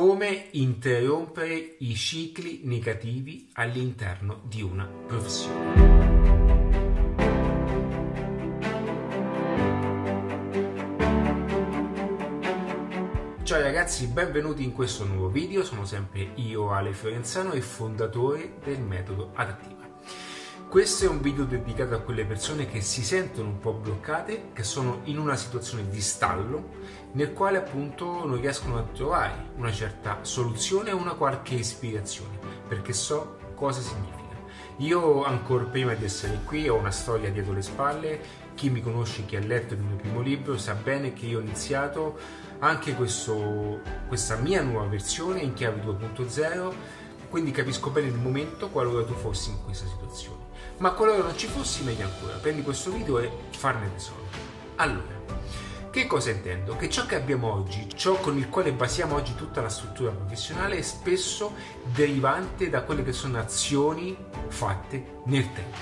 come interrompere i cicli negativi all'interno di una professione. Ciao ragazzi, benvenuti in questo nuovo video, sono sempre io Ale Fiorenzano e fondatore del metodo adattivo. Questo è un video dedicato a quelle persone che si sentono un po' bloccate, che sono in una situazione di stallo, nel quale appunto non riescono a trovare una certa soluzione o una qualche ispirazione, perché so cosa significa. Io ancora prima di essere qui ho una storia dietro le spalle, chi mi conosce, chi ha letto il mio primo libro sa bene che io ho iniziato anche questo, questa mia nuova versione in chiave 2.0, quindi capisco bene il momento qualora tu fossi in questa situazione ma qualora non ci fossi meglio ancora, prendi questo video e farne tesoro. Allora, che cosa intendo? Che ciò che abbiamo oggi, ciò con il quale basiamo oggi tutta la struttura professionale è spesso derivante da quelle che sono azioni fatte nel tempo.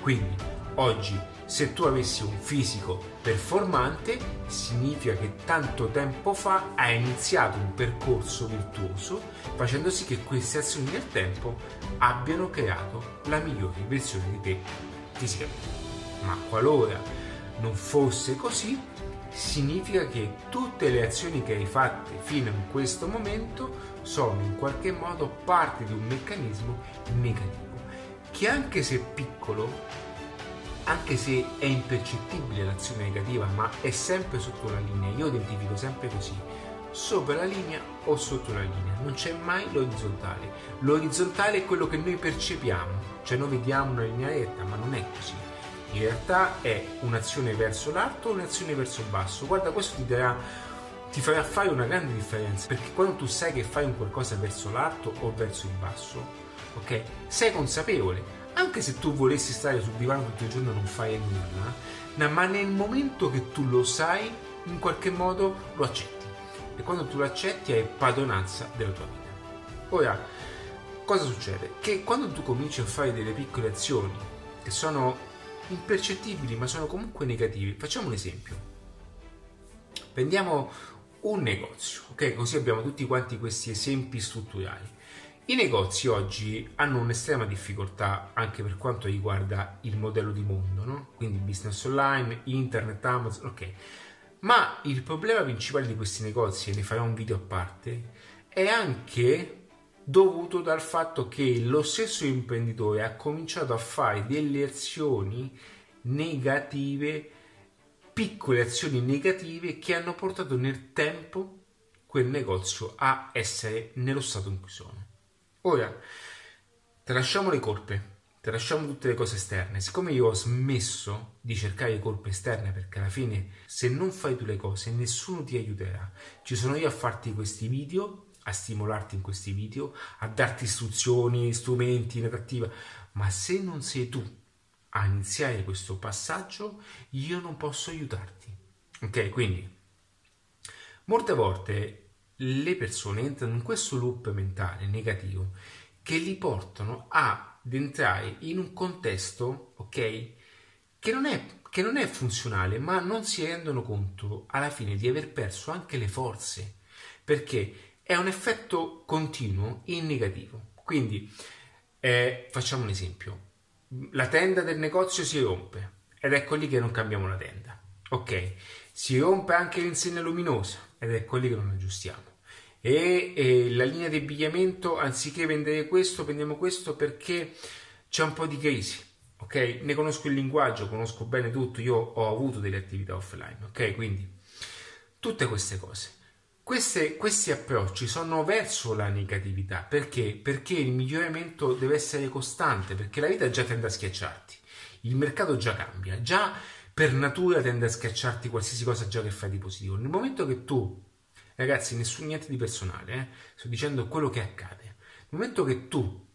Quindi, oggi, se tu avessi un fisico performante, significa che tanto tempo fa hai iniziato un percorso virtuoso facendo sì che queste azioni nel tempo abbiano creato la migliore versione di te fisicamente. Ma qualora non fosse così, significa che tutte le azioni che hai fatte fino a questo momento sono in qualche modo parte di un meccanismo negativo, che anche se piccolo, anche se è impercettibile l'azione negativa, ma è sempre sotto la linea, io identifico sempre così, sopra la linea o sotto la linea, non c'è mai l'orizzontale. L'orizzontale è quello che noi percepiamo, cioè noi vediamo una linea retta, ma non è così. In realtà è un'azione verso l'alto o un'azione verso il basso. Guarda, questo ti darà ti farà fare una grande differenza perché quando tu sai che fai un qualcosa verso l'alto o verso il basso, ok? Sei consapevole. Anche se tu volessi stare sul divano tutto il giorno non fai nulla, ma nel momento che tu lo sai, in qualche modo lo accetti e quando tu l'accetti hai padronanza della tua vita. Ora, cosa succede? Che quando tu cominci a fare delle piccole azioni che sono impercettibili ma sono comunque negative, facciamo un esempio. Prendiamo un negozio, ok? Così abbiamo tutti quanti questi esempi strutturali. I negozi oggi hanno un'estrema difficoltà anche per quanto riguarda il modello di mondo, no? Quindi business online, internet, Amazon, ok. Ma il problema principale di questi negozi, e ne farò un video a parte, è anche dovuto dal fatto che lo stesso imprenditore ha cominciato a fare delle azioni negative, piccole azioni negative che hanno portato nel tempo quel negozio a essere nello stato in cui sono. Ora, tralasciamo le colpe, tralasciamo tutte le cose esterne. Siccome io ho smesso di cercare colpe esterne, perché alla fine se non fai tu le cose nessuno ti aiuterà. Ci sono io a farti questi video, a stimolarti in questi video, a darti istruzioni, strumenti, narrativa, ma se non sei tu a iniziare questo passaggio, io non posso aiutarti. Ok, quindi molte volte le persone entrano in questo loop mentale negativo che li portano a di entrare in un contesto, ok, che non, è, che non è funzionale, ma non si rendono conto alla fine di aver perso anche le forze, perché è un effetto continuo in negativo. Quindi, eh, facciamo un esempio. La tenda del negozio si rompe ed ecco lì che non cambiamo la tenda. Ok, si rompe anche l'insegna luminosa ed ecco lì che non aggiustiamo. E, e la linea di abbigliamento anziché vendere questo prendiamo questo perché c'è un po' di crisi ok? Ne conosco il linguaggio conosco bene tutto io ho avuto delle attività offline ok? Quindi tutte queste cose. Queste, questi approcci sono verso la negatività. Perché? Perché il miglioramento deve essere costante, perché la vita già tende a schiacciarti, il mercato già cambia, già per natura tende a schiacciarti qualsiasi cosa già che fai di positivo. Nel momento che tu Ragazzi, nessun niente di personale, eh? sto dicendo quello che accade. Nel momento che tu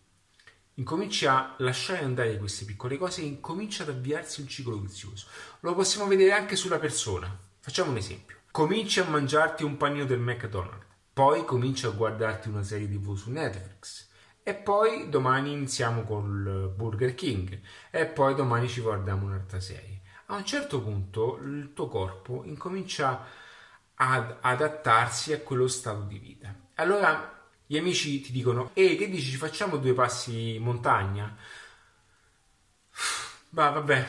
incominci a lasciare andare queste piccole cose, incomincia ad avviarsi un ciclo vizioso. Lo possiamo vedere anche sulla persona. Facciamo un esempio. Cominci a mangiarti un panino del McDonald's, poi cominci a guardarti una serie TV su Netflix. E poi domani iniziamo col Burger King e poi domani ci guardiamo un'altra serie. A un certo punto il tuo corpo incomincia ad adattarsi a quello stato di vita. Allora gli amici ti dicono, ehi, che dici, ci facciamo due passi in montagna? Ma vabbè,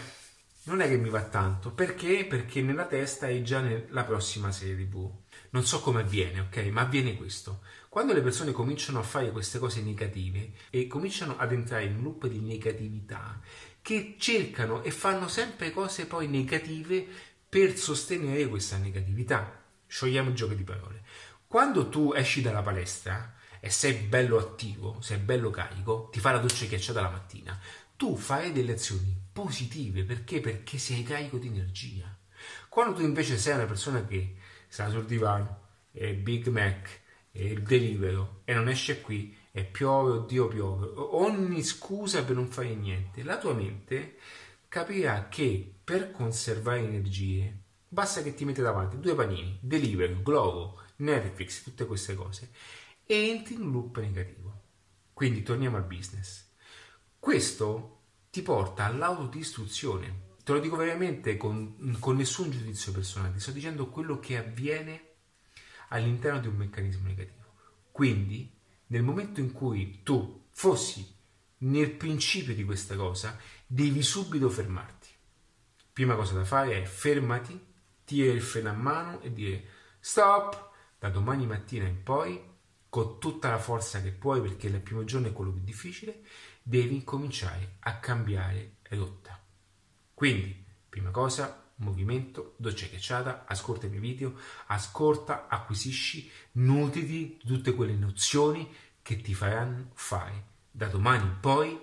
non è che mi va tanto. Perché? Perché nella testa è già nella prossima serie TV. Non so come avviene, ok? Ma avviene questo. Quando le persone cominciano a fare queste cose negative e cominciano ad entrare in un loop di negatività, che cercano e fanno sempre cose poi negative per sostenere questa negatività. Sciogliamo il gioco di parole. Quando tu esci dalla palestra e sei bello attivo, sei bello carico, ti fai la doccia ghiacciata la mattina, tu fai delle azioni positive perché? Perché sei carico di energia. Quando tu invece sei una persona che sta sul divano, è Big Mac, il delivero e non esce qui e piove, oddio piove, ogni scusa per non fare niente, la tua mente capirà che per conservare energie basta che ti metti davanti due panini, Deliveroo, Glovo, Netflix, tutte queste cose e entri in un loop negativo. Quindi torniamo al business. Questo ti porta all'autodistruzione. Te lo dico veramente con, con nessun giudizio personale, ti sto dicendo quello che avviene all'interno di un meccanismo negativo. Quindi, nel momento in cui tu fossi nel principio di questa cosa, devi subito fermarti. Prima cosa da fare è fermati tira il freno a mano e dire stop, da domani mattina in poi, con tutta la forza che puoi, perché il primo giorno è quello più difficile, devi incominciare a cambiare rotta. Quindi, prima cosa, movimento, doccia ghiacciata, ascolta i miei video, ascolta, acquisisci, nutriti di tutte quelle nozioni che ti faranno fare da domani in poi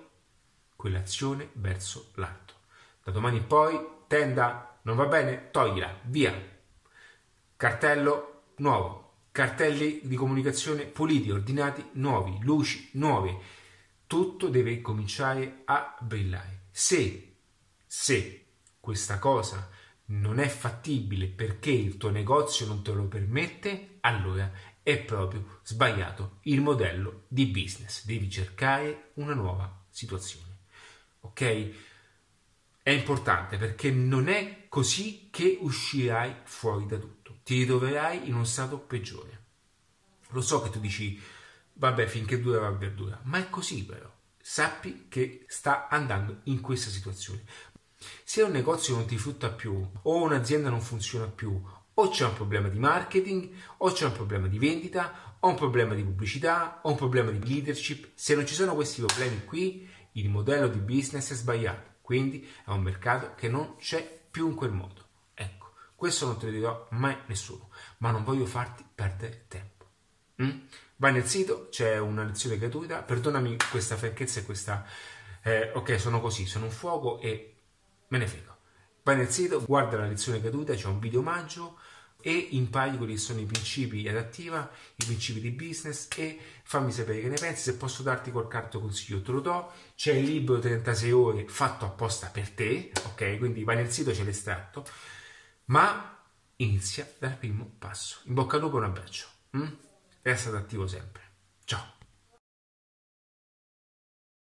quell'azione verso l'alto. Da domani in poi tenda non va bene? Toglila, via. Cartello nuovo, cartelli di comunicazione puliti, ordinati, nuovi, luci nuove. Tutto deve cominciare a brillare. Se, se questa cosa non è fattibile perché il tuo negozio non te lo permette, allora è proprio sbagliato il modello di business. Devi cercare una nuova situazione. Ok? è importante perché non è così che uscirai fuori da tutto. Ti ritroverai in uno stato peggiore. Lo so che tu dici, vabbè, finché dura la verdura, ma è così però. Sappi che sta andando in questa situazione. Se un negozio non ti frutta più, o un'azienda non funziona più, o c'è un problema di marketing, o c'è un problema di vendita, o un problema di pubblicità, o un problema di leadership, se non ci sono questi problemi qui, il modello di business è sbagliato. Quindi è un mercato che non c'è più in quel modo. Ecco, questo non te lo dirò mai nessuno, ma non voglio farti perdere tempo. Mm? Vai nel sito, c'è una lezione gratuita, perdonami questa franchezza e questa... Eh, ok, sono così, sono un fuoco e me ne frego. Vai nel sito, guarda la lezione gratuita, c'è un video omaggio, e impari quelli che sono i principi adattiva, i principi di business e fammi sapere che ne pensi, se posso darti qualche altro consiglio te lo do, c'è il libro 36 ore fatto apposta per te, ok? Quindi vai nel sito, c'è l'estratto, ma inizia dal primo passo. In bocca al lupo un abbraccio, mm? resta attivo sempre.